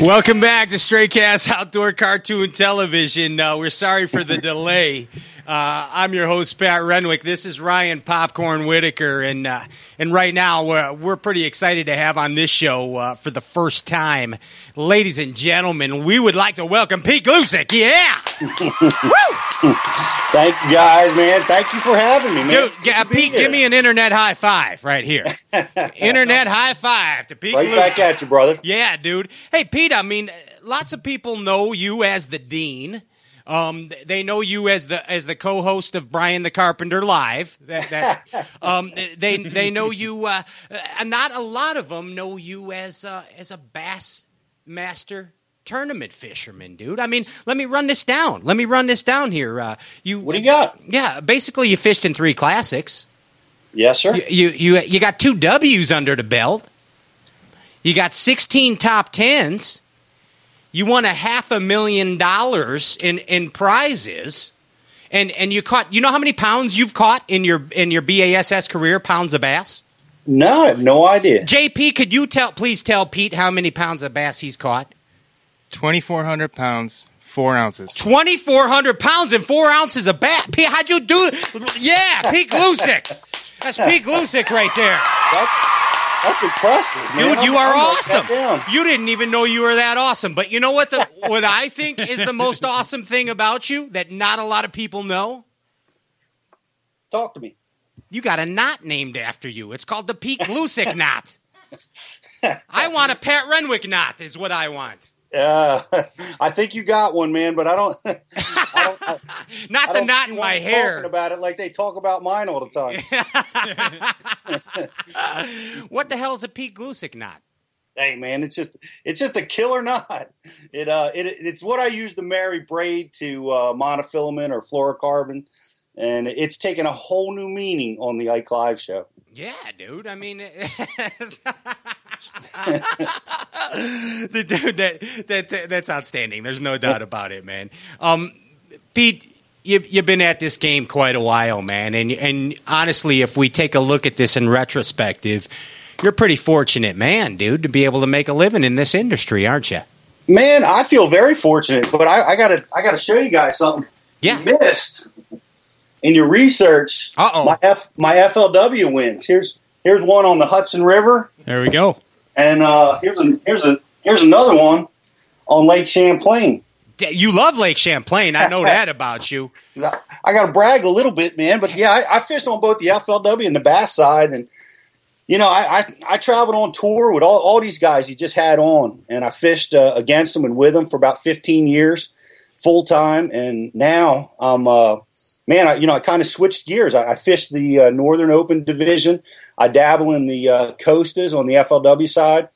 Welcome back to Stray Cast Outdoor Cartoon Television. Uh, we're sorry for the delay. Uh, I'm your host Pat Renwick. This is Ryan Popcorn Whitaker, and uh, and right now we're, we're pretty excited to have on this show uh, for the first time, ladies and gentlemen. We would like to welcome Pete Gluszek. Yeah, Woo! Thank you guys, man. Thank you for having me, man. Dude, Pete, give me an internet high five right here. internet high five to Pete. right back Gluszek. at you, brother. Yeah, dude. Hey, Pete. I mean, lots of people know you as the dean. Um, they know you as the as the co-host of Brian the Carpenter Live. That, that um, they they know you. Uh, uh, not a lot of them know you as uh, as a bass master tournament fisherman, dude. I mean, let me run this down. Let me run this down here. Uh, you What do you got? Yeah, basically, you fished in three classics. Yes, sir. You, you you you got two W's under the belt. You got 16 top tens. You won a half a million dollars in in prizes. And and you caught you know how many pounds you've caught in your in your BASS career pounds of bass? No, I have no idea. JP, could you tell please tell Pete how many pounds of bass he's caught? 2,400 pounds, four ounces. 2400 pounds and 4 ounces of bat. Pete, how'd you do it? Yeah, Pete Gluszek. That's Pete Gluszek right there. That's that's impressive, man. Dude, you I'm- are I'm awesome. You didn't even know you were that awesome. But you know what the what I think is the most awesome thing about you that not a lot of people know? Talk to me. You got a knot named after you. It's called the Pete Gluszek knot. I want a Pat Renwick knot is what I want. Uh, I think you got one, man, but I don't. I don't I, Not I the don't knot in my hair. Talking about it like they talk about mine all the time. What the hell is a Pete Gluszek knot? hey, man, it's just it's just a killer knot. It uh, it it's what I use to marry braid to uh, monofilament or fluorocarbon, and it's taken a whole new meaning on the Ike Live show. Yeah, dude. I mean, the dude that, that that that's outstanding. There's no doubt about it, man. Um, Pete, you, you've been at this game quite a while, man, and and honestly, if we take a look at this in retrospective, you're a pretty fortunate man, dude, to be able to make a living in this industry, aren't you? Man, I feel very fortunate, but I, I gotta I gotta show you guys something. Yeah. You missed in your research. Uh-oh. My F my FLW wins. Here's here's one on the Hudson River, There we go. And uh, here's a here's a here's another one on Lake Champlain. You love Lake Champlain. I know that about you. I, I got to brag a little bit, man. But yeah, I, I fished on both the FLW and the bass side, and you know, I I, I traveled on tour with all, all these guys you just had on, and I fished uh, against them and with them for about 15 years, full time. And now I'm, uh, man, I, you know, I kind of switched gears. I, I fished the uh, Northern Open division. I dabble in the uh, Costas on the FLW side.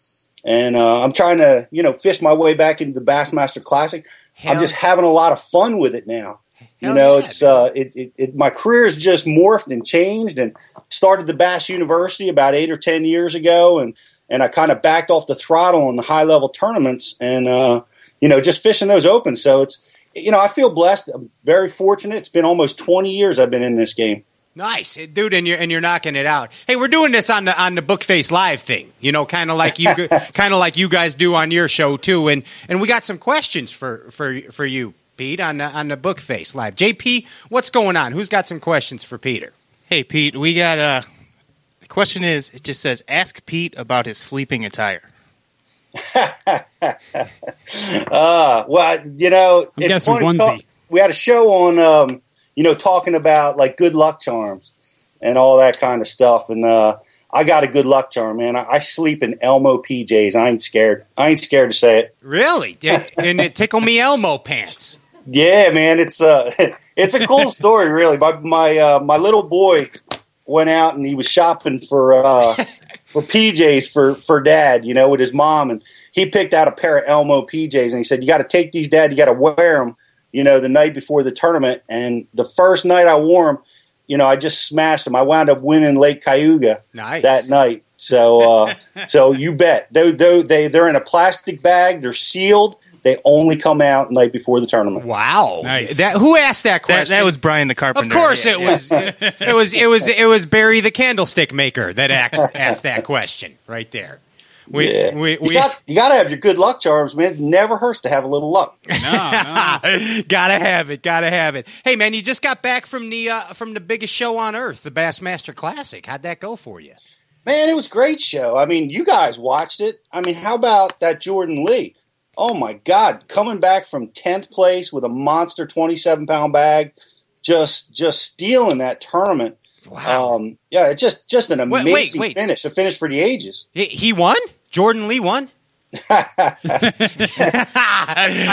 And uh, I'm trying to, you know, fish my way back into the Bassmaster Classic. I'm just having a lot of fun with it now. You Hell know, yeah, it's uh, it, it, it my career's just morphed and changed, and started the Bass University about eight or ten years ago, and and I kind of backed off the throttle on the high level tournaments, and uh, you know, just fishing those open. So it's you know, I feel blessed. I'm very fortunate. It's been almost twenty years I've been in this game. Nice, dude, and you're and you're knocking it out. Hey, we're doing this on the on the Bookface Live thing, you know, kind of like you kind of like you guys do on your show too. And and we got some questions for for for you, Pete, on the on the Bookface Live. JP, what's going on? Who's got some questions for Peter? Hey, Pete, we got uh, the question is it just says, ask Pete about his sleeping attire. Uh, well, you know, I'm guessing funny, onesie. we had a show on, um, you know, talking about like good luck charms and all that kind of stuff. And uh, I got a good luck charm, man. I, I sleep in Elmo PJs. I ain't scared. I ain't scared to say it. Really? Yeah, and it tickle me Elmo pants. Yeah, man. It's uh, it's a cool story, really. My my uh, my little boy went out and he was shopping for uh, for PJs for for dad, you know, with his mom, and he picked out a pair of Elmo PJs, and he said, "You got to take these, Dad. You got to wear them, you know, the night before the tournament." And the first night I wore them, you know, I just smashed them. I wound up winning Lake Cayuga Nice. that night. So, uh, so you bet they they they they're in a plastic bag. They're sealed. They only come out night before the tournament. Wow. Nice. That who asked that That, question? that was Brian the Carpenter. Of course, Yeah, it yeah. was. It was. It was. It was Barry the candlestick maker that asked asked that question right there. We, yeah. we, you we got you got to have your good luck charms, man. It never hurts to have a little luck. No, no. gotta have it. Gotta have it. Hey, man, you just got back from the uh, from the biggest show on earth, the Bassmaster Classic. How'd that go for you? Man, it was a great show. I mean, you guys watched it. I mean, how about that Jordan Lee? Oh my God, coming back from tenth place with a monster twenty-seven pound bag, just just stealing that tournament. Wow. Um, yeah, it's just just an amazing wait, wait. finish. A finish for the ages. he, he won. Jordan Lee won. I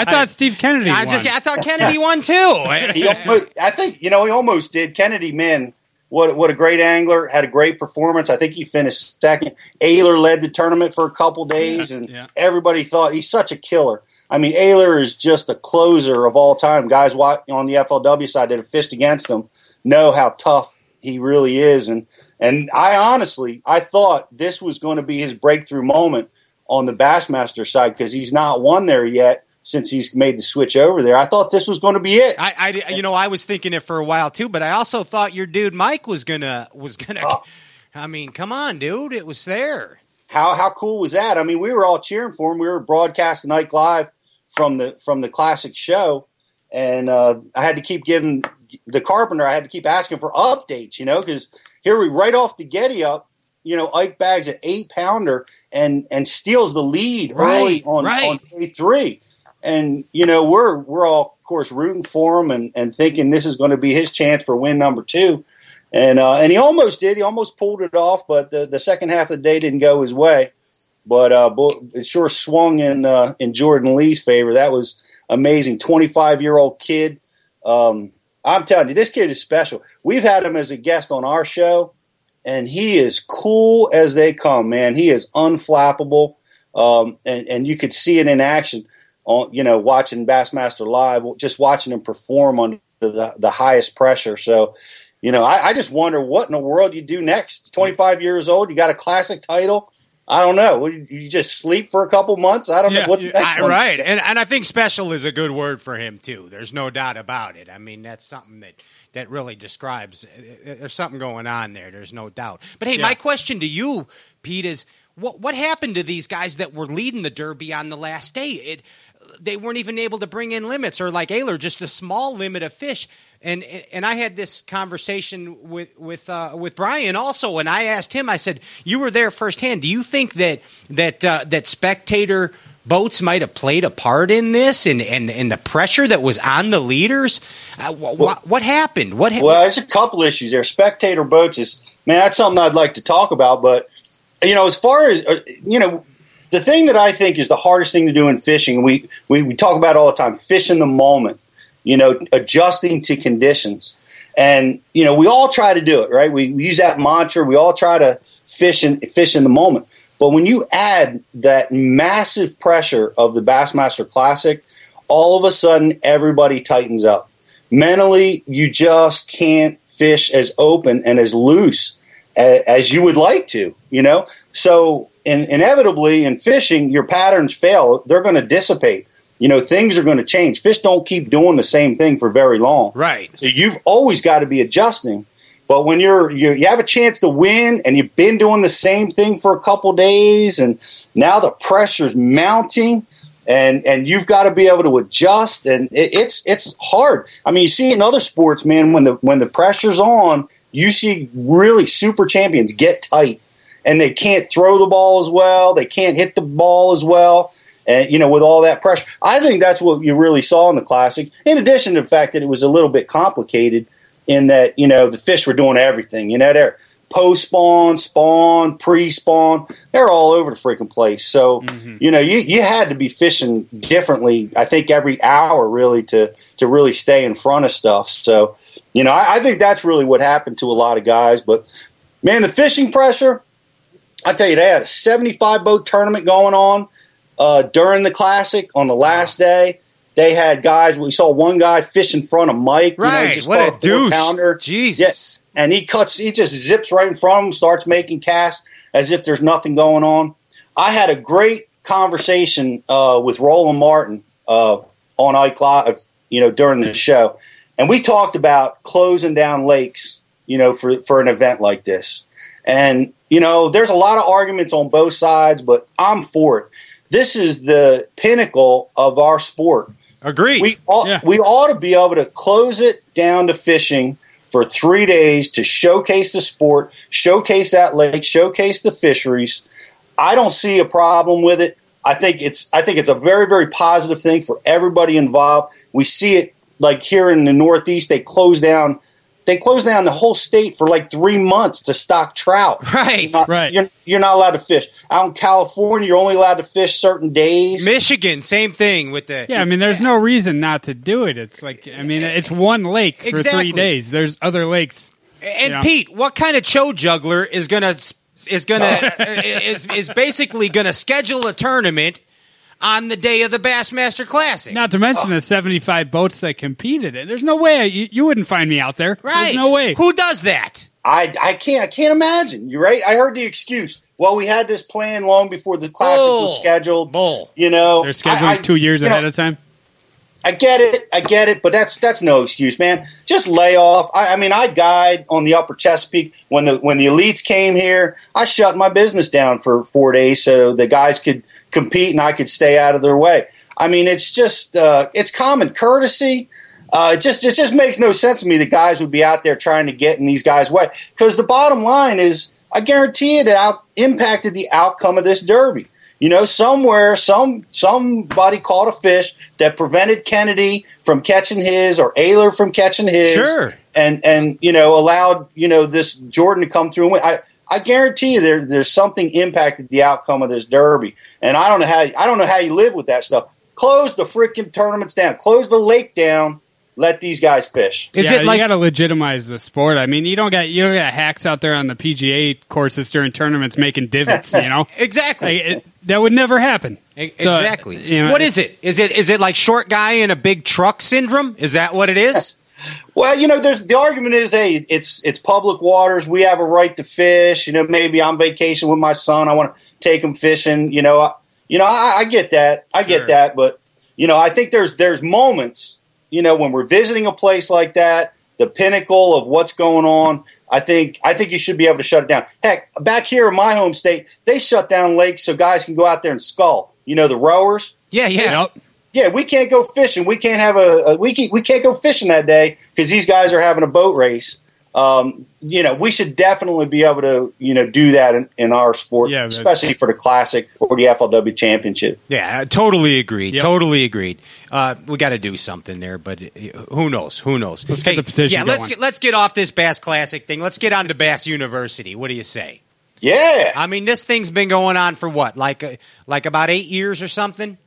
thought Steve Kennedy. I won. just I thought Kennedy won too. He almost, I think you know he almost did. Kennedy, man, what what a great angler! Had a great performance. I think he finished second. Ehrler led the tournament for a couple days, and yeah. everybody thought he's such a killer. I mean, Ehrler is just a closer of all time. Guys on the FLW side that have fished against him know how tough he really is, and and I honestly I thought this was going to be his breakthrough moment on the Bassmaster side because he's not won there yet since he's made the switch over there. I thought this was going to be it. I, I, you know, I was thinking it for a while too, but I also thought your dude Mike was gonna was gonna. Oh. I mean, come on, dude, it was there. how how cool was that? I mean, we were all cheering for him. We were broadcasting Ike live from the from the classic show, and uh, I had to keep giving the carpenter. I had to keep asking for updates, you know, because here we right off the Getty up, you know, Ike bags an eight pounder and and steals the lead early on right. on day three, and you know we're we're all of course rooting for him and and thinking this is going to be his chance for win number two. And uh, and he almost did. He almost pulled it off, but the, the second half of the day didn't go his way but uh, it sure swung in uh, in Jordan Lee's favor. That was amazing. Twenty five year old kid. Um, I'm telling you, this kid is special. We've had him as a guest on our show, and he is cool as they come. Man, he is unflappable, um, and and you could see it in action. On you know, watching Bassmaster live, just watching him perform under the the highest pressure. So. You know, I, I just wonder what in the world you do next. 25 years old, you got a classic title. I don't know. You just sleep for a couple months. I don't Yeah. know what's next. I, right, and and I think special is a good word for him too. There's no doubt about it. I mean, that's something that that really describes. uh, There's something going on there. There's no doubt. But hey, Yeah. my question to you, Pete, is what what happened to these guys that were leading the Derby on the last day? It they weren't even able to bring in limits, or like Ehrler, just a small limit of fish. And and I had this conversation with with uh, with Brian also, and I asked him. I said, "You were there firsthand. Do you think that that uh, that spectator boats might have played a part in this, and and, and the pressure that was on the leaders? Uh, wh- wh- what happened? What ha- Well, there's a couple issues there. Spectator boats is man, that's something I'd like to talk about. But you know, as far as uh, you know, the thing that I think is the hardest thing to do in fishing, we we, we talk about all the time: fish in the moment. You know, adjusting to conditions. And you know, we all try to do it, right? We, we use that mantra. We all try to fish in fish in the moment. But when you add that massive pressure of the Bassmaster Classic, all of a sudden everybody tightens up. Mentally, you just can't fish as open and as loose a- as you would like to, you know? So, in, inevitably in fishing, your patterns fail. They're going to dissipate. You know, things are going to change. Fish don't keep doing the same thing for very long. right? So you've always got to be adjusting. But when you're, you're you have a chance to win and you've been doing the same thing for a couple days and now the pressure's mounting and and you've got to be able to adjust and it, it's it's hard. I mean, you see in other sports, man, when the when the pressure's on, you see really super champions get tight and they can't throw the ball as well, they can't hit the ball as well. And you know with all that pressure. I think that's what you really saw in the classic in addition to the fact that it was a little bit complicated in that you know the fish were doing everything. You know they're post spawn spawn pre-spawn. They're all over the freaking place. So mm-hmm. you know you, you had to be fishing differently i think every hour really to to really stay in front of stuff. So you know I, I think that's really what happened to a lot of guys. But man the fishing pressure i tell you they had a 75 boat tournament going on uh, during the classic on the last day. They had guys. We saw one guy fish in front of Mike. You know, Right. just what caught a douche! pounder. Jesus. And he cuts. He just zips right in front of him, starts making casts as if there's nothing going on. I had a great conversation uh, with Roland Martin uh, on Ike Live, you know, during the show, and we talked about closing down lakes, you know, for for an event like this. And you know, there's a lot of arguments on both sides, but I'm for it. This is the pinnacle of our sport. Agreed. We ought, Yeah. we ought to be able to close it down to fishing for three days to showcase the sport, showcase that lake, showcase the fisheries. I don't see a problem with it. I think it's I think it's a very very positive thing for everybody involved. We see it like here in the Northeast. They close down they close down the whole state for like three months to stock trout. right. You're not, Right. You're, you're not allowed to fish out in California. You're only allowed to fish certain days. Michigan, same thing with the. Yeah, I mean, there's no reason not to do it. It's like, I mean, it's one lake for Exactly. three days. There's other lakes. And Yeah. Pete, what kind of cho juggler is gonna is gonna is is basically gonna schedule a tournament on the day of the Bassmaster Classic? Not to mention the 75 boats that competed. in. There's no way you, you wouldn't find me out there. right? There's no way. Who does that? I, I can't I can't imagine. You're right. I heard the excuse. Well, we had this plan long before the classic Bull. was scheduled. Bull. You know, They're scheduling I- I- two years you ahead know, of time. I get it. I get it. But that's that's no excuse, man. Just lay off. I, I mean, I guide on the Upper Chesapeake when the when the elites came here. I shut my business down for four days so the guys could compete and I could stay out of their way. I mean, it's just uh, it's common courtesy. Uh, it just it just makes no sense to me that guys would be out there trying to get in these guys' way. Because the bottom line is, I guarantee it out impacted the outcome of this derby. You know, somewhere, some somebody caught a fish that prevented Kennedy from catching his, or Ehrler from catching his, Sure. and and you know allowed you know this Jordan to come through and win. I I guarantee you there there's something impacted the outcome of this derby, and I don't know how I don't know how you live with that stuff. Close the freaking tournaments down. Close the lake down. Let these guys fish. Is yeah, it like you got to legitimize the sport? I mean, you don't got you don't got hacks out there on the PGA courses during tournaments making divots. You know, exactly? Like, it, that would never happen. So, exactly. you know, what is it? Is it is it like short guy in a big truck syndrome? Is that what it is? Well, you know, there's the argument is, hey, it's it's public waters. We have a right to fish. You know, maybe I'm vacation with my son. I want to take him fishing. You know, I, you know, I, I get that. I Sure. get that. But you know, I think there's there's moments. You know, when we're visiting a place like that, the pinnacle of what's going on. I think I think you should be able to shut it down. Heck, back here in my home state, they shut down lakes so guys can go out there and scull. You know, the rowers. Yeah, yeah. Yep. Yeah, we can't go fishing. We can't have a, a we can't, we can't go fishing that day because these guys are having a boat race. Um, you know, we should definitely be able to you know do that in, in our sport, Yeah, especially for the classic or the FLW championship. Yeah, I totally agreed. Yep. Totally agreed. Uh, we got to do something there, but uh, who knows? Who knows? Let's get the petition Yeah, let's get let's get off this Bass Classic thing. Let's get on to Bass University. What do you say? Yeah, I mean, this thing's been going on for what, like uh, like about eight years or something?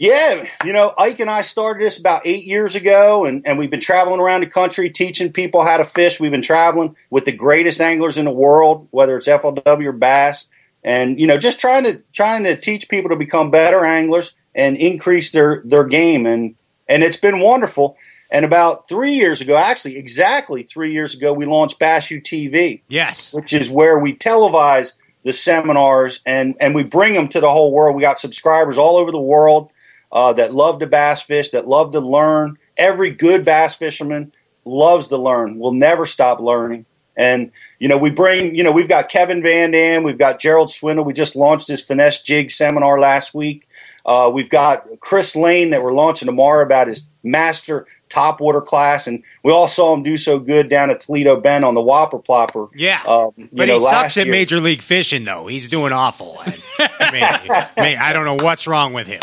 Yeah. You know, Ike and I started this about eight years ago, and, and we've been traveling around the country teaching people how to fish. We've been traveling with the greatest anglers in the world, whether it's FLW or bass, and you know, just trying to trying to teach people to become better anglers and increase their their game, and and it's been wonderful. And about three years ago, actually, exactly three years ago, we launched Bass U TV Yes. which is where we televise the seminars and and we bring them to the whole world. We got subscribers all over the world uh, that love to bass fish, that love to learn. Every good bass fisherman loves to learn. Will never stop learning. And you know, we bring you know we've got Kevin Van Dam, we've got Gerald Swindle. We just launched his finesse jig seminar last week. Uh, we've got Chris Lane that we're launching tomorrow about his master topwater class, and we all saw him do so good down at Toledo Bend on the Whopper Plopper. Yeah. Um, you but know, he sucks at year. Major League Fishing, though. He's doing awful. I mean, man, I don't know what's wrong with him.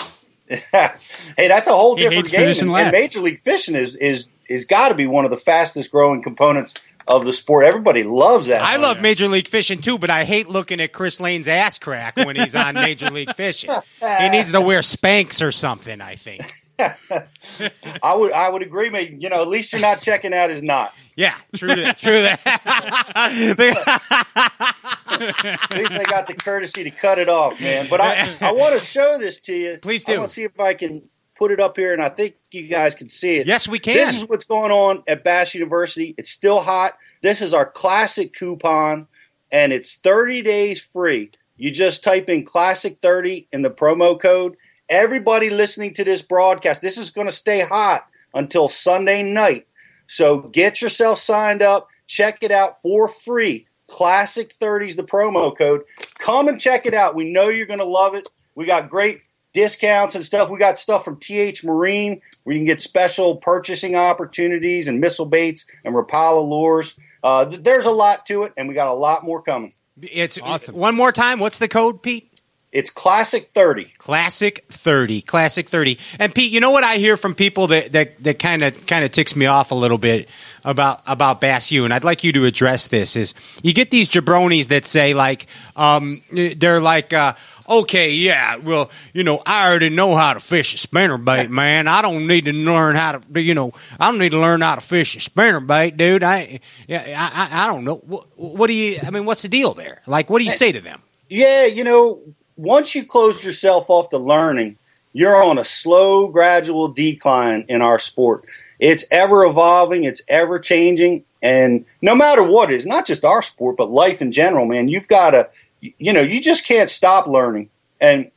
hey, that's a whole He different game. And, and. Major League Fishing is is is got to be one of the fastest growing components of the sport. Everybody loves that. I oh, love Major League Fishing too, but I hate looking at Chris Lane's ass crack when he's on Major League Fishing. He needs to wear Spanx or something. I think. I would I would agree. Mate, you know, at least you're not checking out his knot. Yeah, true that. True that. At least they got the courtesy to cut it off, man. But I I want to show this to you. Please I do. want to see if I can put it up here, and I think you guys can see it. yes, we can. This is what's going on at Bass University. It's still hot. This is our classic coupon, and it's 30 days free. You just type in classic 30 in the promo code. Everybody listening to this broadcast, this is going to stay hot until Sunday night. So get yourself signed up. Check it out for free. Classic 30s the promo code. Come and check it out. We know you're going to love it. We got great discounts and stuff. We got stuff from TH Marine where you can get special purchasing opportunities and missile baits and Rapala lures. Uh, th- there's a lot to it, and we got a lot more coming. It's Awesome. One more time. What's the code, Pete? It's Classic 30. Classic 30. Classic 30. And Pete, you know what I hear from people that that that kind of kind of ticks me off a little bit about about Bass U and I'd like you to address this is you get these jabronis that say like um they're like uh Okay, yeah, well, you know, I already know how to fish a spinnerbait, man. I don't need to learn how to, you know, I don't need to learn how to fish a spinnerbait, dude. I, yeah, I, I, I don't know. What, what do you? I mean, what's the deal there? Like, what do you say to them? Yeah, you know, once you close yourself off to learning, you're on a slow, gradual decline in our sport. It's ever evolving, it's ever changing, and no matter what it is, not just our sport, but life in general, man, you've got to, you know, you just can't stop learning. And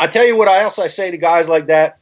I tell you what else I say to guys like that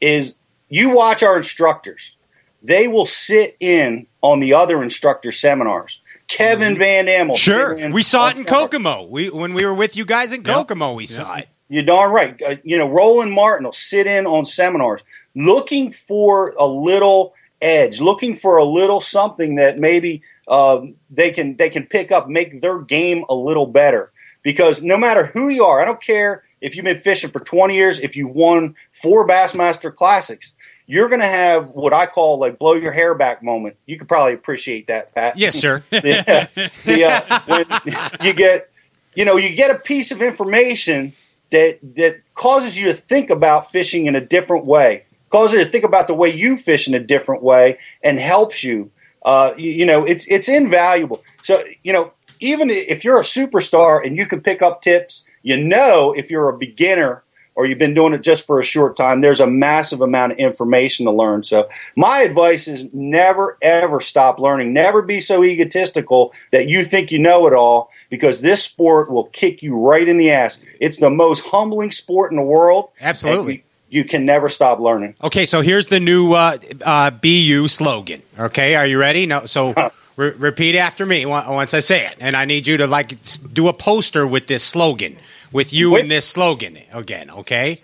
is you watch our instructors. They will sit in on the other instructor seminars. Kevin Van Dam Sure, in we saw it in. Kokomo. We when we were with you guys in Kokomo, we saw it. You're darn right. Uh, you know, Roland Martin will sit in on seminars looking for a little edge, looking for a little something that maybe um, they can they can pick up, make their game a little better. Because no matter who you are, I don't care if you've been fishing for 20 years, if you've won four Bassmaster Classics, you're going to have what I call like blow your hair back moment. You could probably appreciate that, Pat Yes, sir. the, the, uh, when you get you know you get a piece of information that that causes you to think about fishing in a different way causes you to think about the way you fish in a different way and helps you uh, you, you know it's it's invaluable so you know even if you're a superstar and you can pick up tips you know if you're a beginner or you've been doing it just for a short time, there's a massive amount of information to learn. So, my advice is never, ever stop learning. Never be so egotistical that you think you know it all because this sport will kick you right in the ass. It's the most humbling sport in the world. Absolutely. You, you can never stop learning. Okay, so here's the new uh, uh, BU slogan. Okay, are you ready? No, so re- repeat after me once I say it, and I need you to like do a poster with this slogan, with you Wait. and this slogan again. Okay.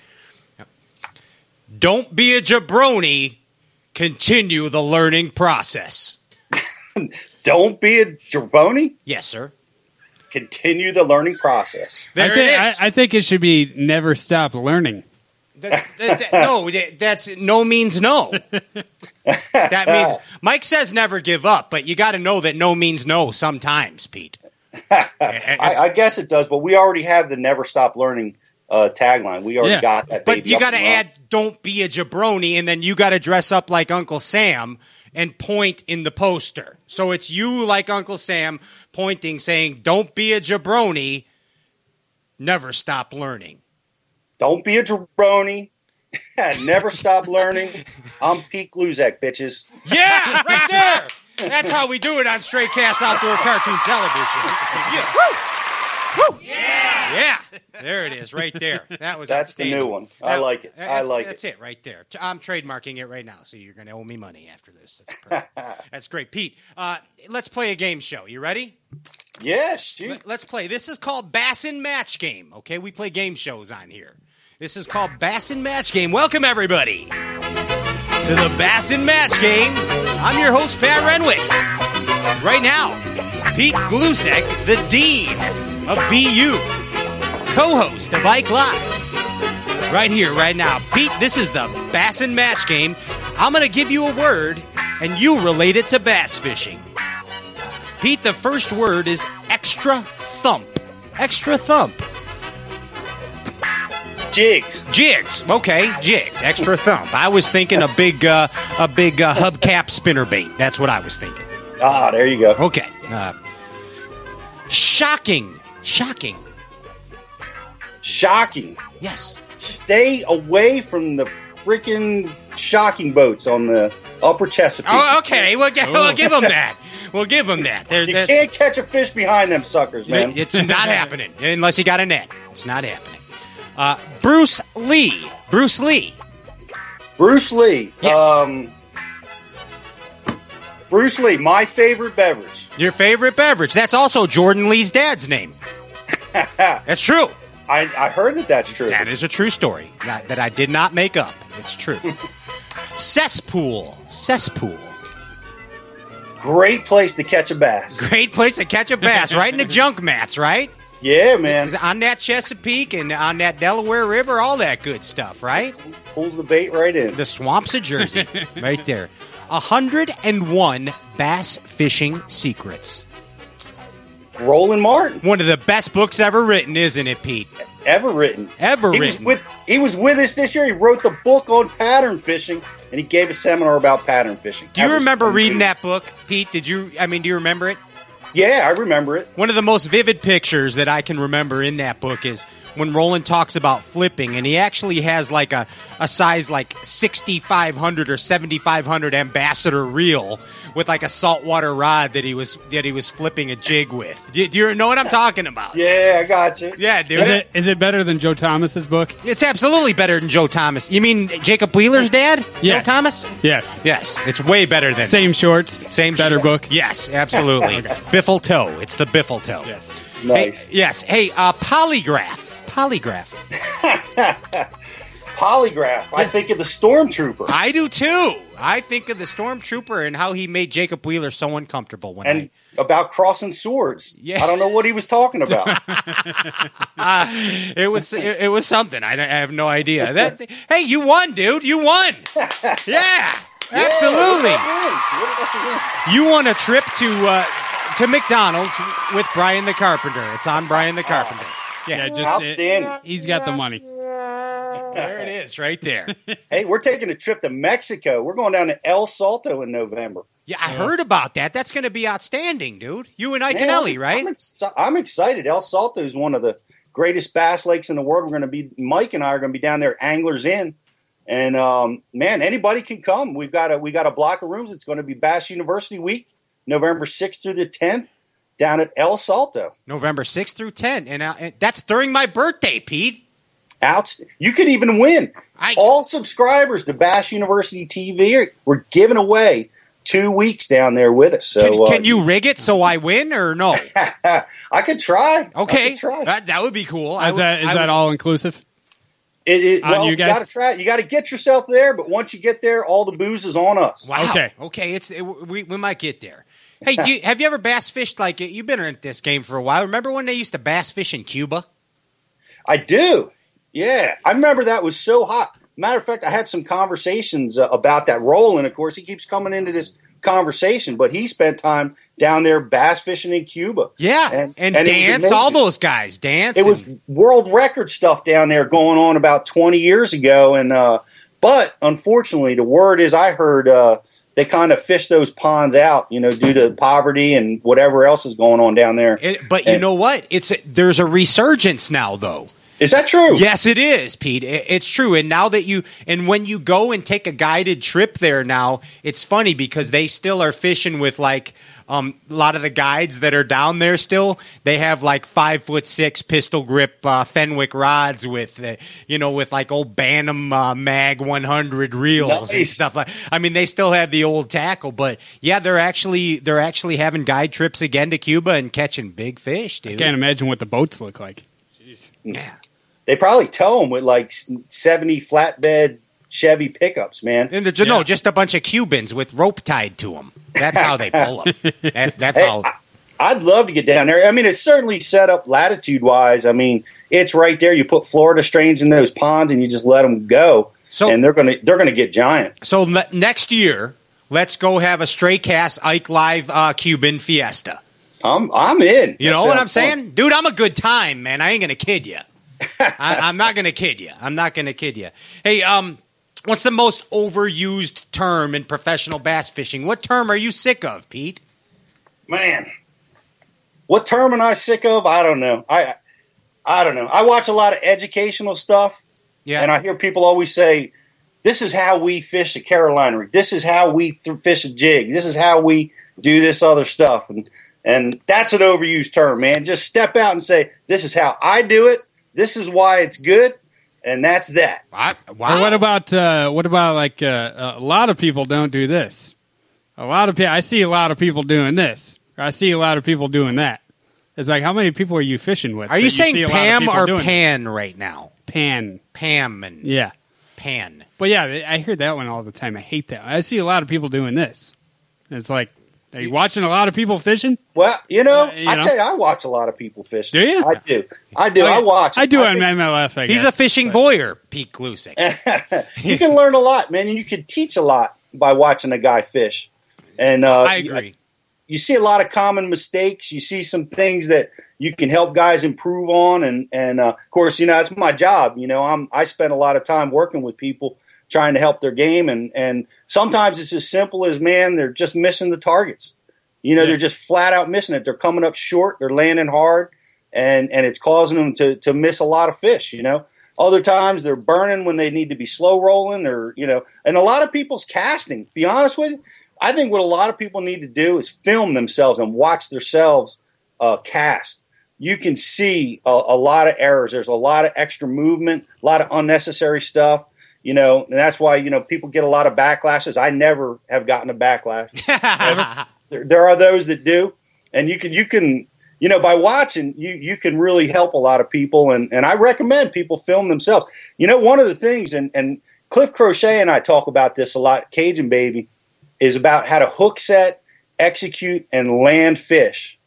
Don't be a jabroni. Continue the learning process. Don't be a jabroni. Yes, sir. Continue the learning process. There I think, it is. I, I think it should be never stop learning. That- that- that- no, that- that's no means no. That means Mike says never give up, but you got to know that no means no sometimes, Pete. I, I guess it does, but we already have the never stop learning uh, tagline. We already Yeah. got that. But you got to and running. add "Don't be a jabroni," and then you got to dress up like Uncle Sam and point in the poster. So it's you like Uncle Sam pointing, saying, "Don't be a jabroni. Never stop learning." Don't be a jabroni. Never stop learning. I'm Pete Gluszek, bitches. Yeah, right there. That's how we do it on Stray Cast Outdoor Cartoon Television. Yeah. Woo! Woo! Yeah. Yeah! There it is, right there. That was That's the new one. I like it. I that's- like That's it. That's it right there. I'm trademarking it right now, so you're going to owe me money after this. That's, perfect. that's great, Pete. Uh, let's play a game show. You ready? Yeah, shoot. Let- Let's play. This is called Bassin Match Game. Okay, we play game shows on here. This is called Bassin Match Game. Welcome everybody to the Bassin Match Game. I'm your host Pat Renwick. Right now, Pete Gluszek, the dean of BU, co-host of Ike Live. Right here, right now, Pete. This is the Bassin Match Game. I'm going to give you a word, and you relate it to bass fishing. Pete, the first word is extra thump. Extra thump. Jigs. Jigs. Okay, jigs. Extra thump. I was thinking a big, uh, a big uh, hubcap spinner bait. That's what I was thinking. Ah, there you go. Okay. Uh, shocking. Shocking. Shocking. Yes. Stay away from the freaking shocking boats on the upper Chesapeake. Oh, okay. We'll, we'll give them that. We'll give them that. There, You can't catch a fish behind them suckers, man. It's not happening unless you got a net. It's not happening. Uh, Bruce Lee. Bruce Lee. Bruce Lee. Yes. Um, Bruce Lee, my favorite beverage. Your favorite beverage. That's also Jordan Lee's dad's name. That's true. I, I heard that that's true. That is a true story that, that I did not make up. It's true. Cesspool. Cesspool. Great place to catch a bass. Great place to catch a bass, right in the junk mats, right? Yeah, man. On that Chesapeake and on that Delaware River, all that good stuff, right? Pulls the bait right in. The swamps of Jersey, right there. 101 bass fishing secrets. Roland Martin, One of the best books ever written, isn't it, Pete? ever written. Ever He was written. with he was with us this year. He wrote the book on pattern fishing, and he gave a seminar about pattern fishing. Do you That remember reading that book, Pete? Did you? I mean, do you remember it? Yeah, I remember it. One of the most vivid pictures that I can remember in that book is when Roland talks about flipping, and he actually has like a, a size like 6500 or 7500 ambassador reel with like a saltwater rod that he was that he was flipping a jig with. Do, do you know what I'm talking about? Yeah, I got you. Yeah, dude. Is it is it better than Joe Thomas's book? It's absolutely better than Joe Thomas. You mean Jacob Wheeler's dad? Yes. Joe Thomas? Yes. Yes, it's way better than Same shorts. Same better shit. book. Yes, absolutely. Biffle toe. It's the Biffle toe. Yes. Nice. Hey, yes. Hey, uh, polygraph. Polygraph. Polygraph. I think of the stormtrooper. I do too. I think of the stormtrooper and how he made Jacob Wheeler so uncomfortable one and night. about crossing swords. Yeah. I don't know what he was talking about. It was it, it was something. I, I have no idea. That hey, you won, dude. You won. Yeah, absolutely. Yeah, You won a trip to uh, to McDonald's with Brian the Carpenter. It's on Brian the Carpenter. Yeah, Yeah, just Outstanding. it- he's got the money. there it is, right there. Hey, we're taking a trip to Mexico. We're going down to El Salto in November. Yeah, I heard about that. That's going to be outstanding, dude. You and Ike Man, and I'm- Ellie, right? I'm, ex- I'm excited. El Salto is one of the greatest bass lakes in the world. We're going to be Mike and I are going to be down there, Anglers Inn, and um, man, anybody can come. We've got a we got a block of rooms. It's going to be Bass University Week, November sixth through the tenth, down at El Salto. November 6th through 10. And, uh, and that's during my birthday, Pete. Out, you could even win. I- All subscribers to Bass University TV are, we're giving away two weeks down there with us. So Can, uh, can you rig it so I win or no? I could try. Okay. could try. That, that would be cool. I Is would- that is I that would- all inclusive? It, it, well, you you got to try. it. You got to get yourself there, but once you get there, all the booze is on us. Wow. Okay. Okay. It's it, we, we might get there. Hey, do you, have you ever bass fished like it you've been in this game for a while? Remember when they used to bass fish in Cuba? I do. Yeah, I remember that was so hot. Matter of fact, I had some conversations uh, about that. Roland, of course, he keeps coming into this conversation, but he spent time down there bass fishing in Cuba. Yeah, And- and, and dance, all those guys dance. It was world record stuff down there going on about 20 years ago. And, uh, but unfortunately, the word is I heard, uh, they kind of fish those ponds out, you know, due to poverty and whatever else is going on down there. it- but you know what? It's there's a resurgence now, though. Is that true? Yes, it is, Pete. It's true. And now that you and when you go and take a guided trip there now, it's funny because they still are fishing with like um, a lot of the guides that are down there. Still, they have like five foot six pistol grip uh, Fenwick rods with uh, you know with like old Bantam uh, Mag one hundred reels and stuff like. I mean, they still have the old tackle, but yeah, they're actually they're actually having guide trips again to Cuba and catching big fish, dude. I Can't imagine what the boats look like. Yeah. They probably tow them with like 70 flatbed Chevy pickups, man. And the, no, Yeah. just a bunch of Cubans with rope tied to them. That's how they pull them. That, that's Hey, how. I, I'd love to get down there. I mean, it's certainly set up latitude wise. I mean, it's right there. You put Florida strains in those ponds and you just let them go, So- and they're gonna they're gonna get giant. So le- next year, let's go have a stray cast Ike Live uh, Cuban Fiesta. I'm I'm in. You That know what I'm fun. saying, dude? I'm a good time, man. I ain't gonna kid you. I, I'm not gonna kid you. I'm not gonna kid you. Hey, um, what's the most overused term in professional bass fishing? What term are you sick of, Pete? Man, what term am I sick of? I don't know. I I don't know. I watch a lot of educational stuff, Yeah, and I hear people always say, "This is how we fish a Carolina rig. This is how we th- fish a jig. This is how we do this other stuff." And and that's an overused term, man. Just step out and say, "This is how I do it. This is why it's good." And that's that. I, wow. Or what about uh, what about like uh, a lot of people don't do this? A lot of people. I see a lot of people doing this. I see a lot of people doing that. It's like, how many people are you fishing with? Are that you saying a Pam or doing it? Pan right now? Pan. Pam and Yeah. Pan. But yeah, I hear that one all the time. I hate that. I see a lot of people doing this. It's like, are you watching a lot of people fishing? Well, you know, Uh, you I know? tell you, I watch a lot of people fish. Do you? I do. I do. I watch. I do I on think- MLF. I He's a guess. fishing voyeur, Pete Gluszek. you can learn a lot, man, and you can teach a lot by watching a guy fish. And uh, I agree. You see a lot of common mistakes. You see some things that you can help guys improve on, and and uh, of course, you know it's my job. You know, I'm I spend a lot of time working with people trying to help their game, and and sometimes it's as simple as man, they're just missing the targets. You know, they're just flat out missing it. They're coming up short. They're landing hard, and and it's causing them to to miss a lot of fish. You know, other times they're burning when they need to be slow rolling, or you know, and a lot of people's casting. Be honest with you, I think what a lot of people need to do is film themselves and watch themselves uh, cast. You can see a, a lot of errors. There's a lot of extra movement, a lot of unnecessary stuff. You know, and that's why you know people get a lot of backlashes. I never have gotten a backlash there, there are those that do, and you can you can you know by watching you you can really help a lot of people, and and I recommend people film themselves. You know, one of the things, and and Cliff Crochet and I talk about this a lot. Cajun Baby is about how to hook set, execute, and land fish.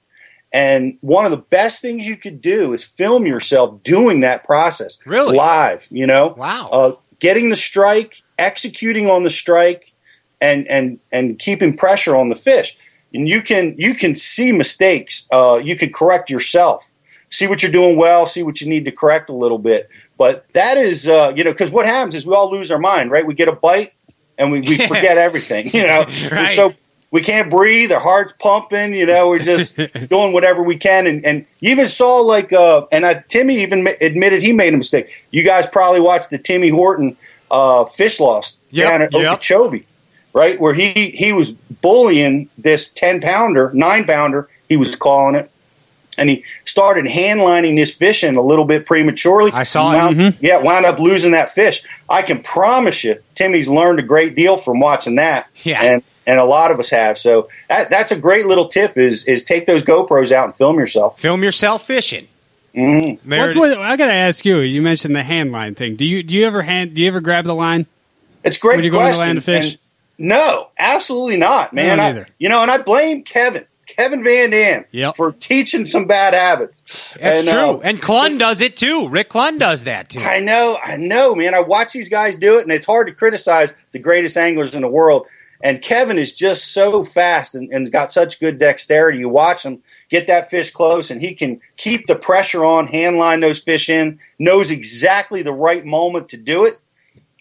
And one of the best things you could do is film yourself doing that process Really? live. You know, Wow. uh, getting the strike, executing on the strike, and and and keeping pressure on the fish. And you can you can see mistakes. Uh, you can correct yourself. See what you're doing well. See what you need to correct a little bit. But that is uh, you know because what happens is we all lose our mind, right? We get a bite and we, we forget everything. You know, we're so we can't breathe. Our heart's pumping. You know, we're just doing whatever we can. And, and you even saw like, uh, and I, Timmy even ma- admitted he made a mistake. You guys probably watched the Timmy Horton uh, fish loss Yep, down at yep. Okeechobee, right? Where he he was bullying this ten pounder, nine pounder. He was calling it. And he started hand lining his fish in a little bit prematurely. I saw it. Wound- Yeah, wound up losing that fish. I can promise you, Timmy's learned a great deal from watching that. Yeah. And and a lot of us have. So that, that's a great little tip is is take those GoPros out and film yourself. Film yourself fishing. hmm What's what, I got to ask you. You mentioned the hand line thing. Do you do you ever hand? Do you ever grab the line? It's great When you go in the question. land to fish? And no, absolutely not, man. don't I- either. you know, and I blame Kevin, Kevin Van Dam, Yep. for teaching some bad habits. That's and, true. uh, and Clunn does it too. Rick Clunn does that too. I know, I know, man. I watch these guys do it, and it's hard to criticize the greatest anglers in the world. And Kevin is just so fast and, and got such good dexterity. You watch him get that fish close, and he can keep the pressure on, hand line those fish in, knows exactly the right moment to do it.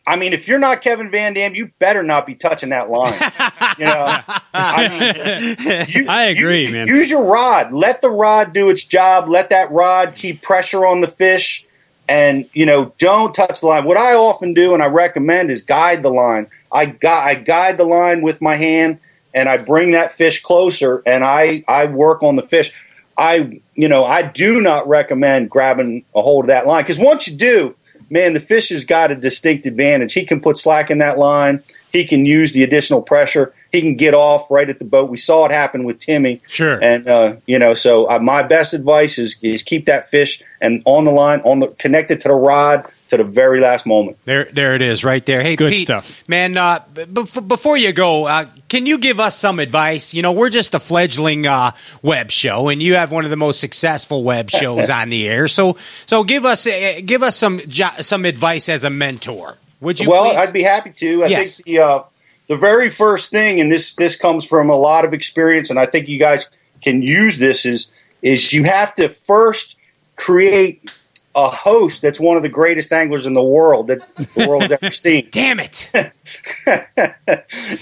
I mean, if you're not Kevin Van Dam, you better not be touching that line. you know, I mean, you- I agree, use, man. Use your rod. Let the rod do its job. Let that rod keep pressure on the fish, and you know, don't touch the line. What I often do, and I recommend, is guide the line. I gu- I guide the line with my hand, and I bring that fish closer, and I I work on the fish. I you know I do not recommend grabbing a hold of that line because once you do, man, the fish has got a distinct advantage. He can put slack in that line. He can use the additional pressure. He can get off right at the boat. We saw it happen with Timmy. Sure. And uh, you know, so uh, my best advice is is keep that fish and on the line, on the connected to the rod to the very last moment. There, there it is, right there. Hey, Good Pete, stuff. man. Uh, b- before you go, uh, can you give us some advice? You know, we're just a fledgling uh, web show, and you have one of the most successful web shows on the air. So, so give us uh, give us some jo- some advice as a mentor. Would you? well, please? I'd be happy to. I Yes. think the uh, the very first thing, and this this comes from a lot of experience, and I think you guys can use this is is you have to first create a host that's one of the greatest anglers in the world that the world's ever seen. Damn it!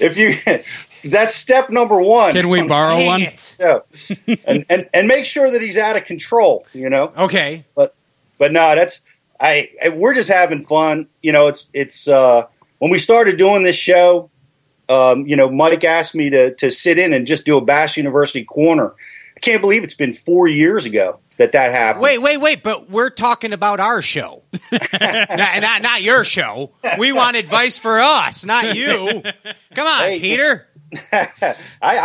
If you that's step number one. Can we borrow one? So, and, and and make sure that he's out of control. You know. Okay. but no, that's I, I. We're just having fun. You know, it's it's uh, when we started doing this show. Um, you know, Mike asked me to to sit in and just do a Bass University corner. I can't believe it's been four years ago that that happened. Wait, wait, wait! But we're talking about our show, not, not not your show. We want advice for us, not you. Come on, Hey, Peter. I,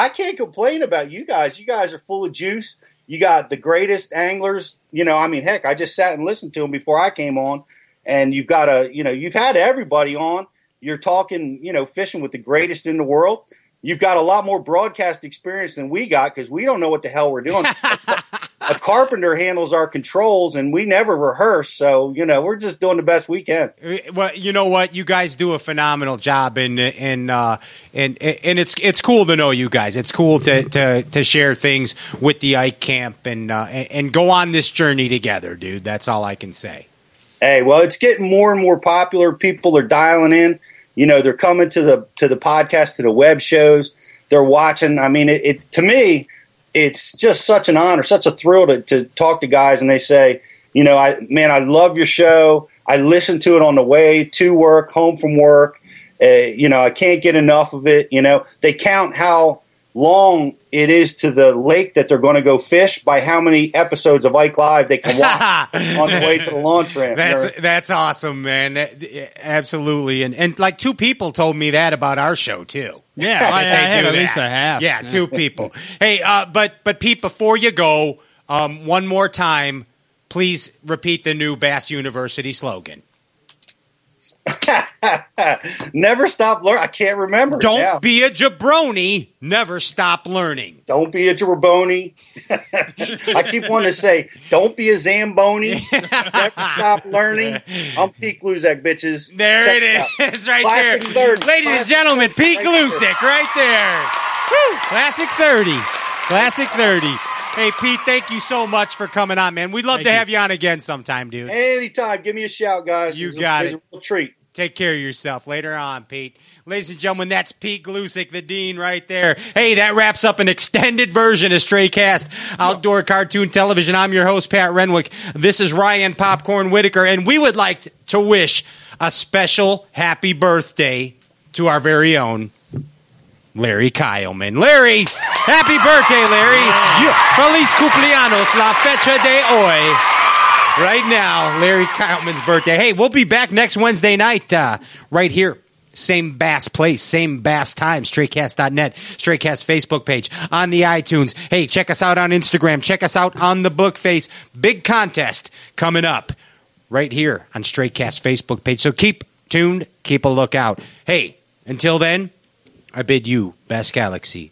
I can't complain about you guys. You guys are full of juice. You got the greatest anglers. You know, I mean, heck, I just sat and listened to them before I came on, and you've got a, you know, you've had everybody on. You're talking, you know, fishing with the greatest in the world. You've got a lot more broadcast experience than we got because we don't know what the hell we're doing. a carpenter handles our controls, and we never rehearse. So you know, we're just doing the best we can. Uh, Well, you know what? You guys do a phenomenal job, and and uh, and and it's it's cool to know you guys. It's cool to to, to share things with the Ike Camp and uh, and and go on this journey together, dude. That's all I can say. Hey, well, it's getting more and more popular. People are dialing in. You know, they're coming to the to the podcast, to the web shows. They're watching. I mean, it, it to me, it's just such an honor, such a thrill to, to talk to guys, and they say, you know, I man, I love your show. I listen to it on the way to work, home from work. Uh, you know, I can't get enough of it. You know, they count how long it is to the lake that they're going to go fish by how many episodes of Ike Live they can watch on the way to the launch ramp. That's that's awesome, man. Absolutely, and and like two people told me that about our show too. Yeah, I, I They had do at least that. a half. Yeah, two people. hey, uh, but but Pete, before you go, um, one more time, please repeat the new Bass University slogan. Never stop learning. I can't remember. Don't now. be a jabroni. Never stop learning. Don't be a jabroni. I keep wanting to say, don't be a Zamboni. Never stop learning. I'm Pete Gluszek, bitches. There Check it out. right Classic there, 30. ladies and Classic gentlemen. Pete right right there. Woo! Classic thirty. Classic thirty. Hey Pete, thank you so much for coming on, man. We'd love Thank to you. have you on again sometime, dude. Anytime. Give me a shout, guys. You It's a- got it's it. a real treat. Take care of yourself. Later on, Pete. Ladies and gentlemen, that's Pete Gluszek, the dean, right there. Hey, that wraps up an extended version of Stray Cast Outdoor Cartoon Television. I'm your host, Pat Renwick. This is Ryan Popcorn Whitaker, and we would like to wish a special happy birthday to our very own Larry Kyleman. Larry, happy birthday, Larry. Feliz cumpleaños, la fecha de hoy. Right now, Larry Kyleman's birthday. Hey, we'll be back next Wednesday night, uh, right here. Same bass place, same bass time, straycast.net, straightcast Facebook page, on the iTunes. Hey, check us out on Instagram. Check us out on the book face. Big contest coming up right here on Straycast Facebook page. So keep tuned, keep a lookout. Hey, until then, I bid you best galaxy.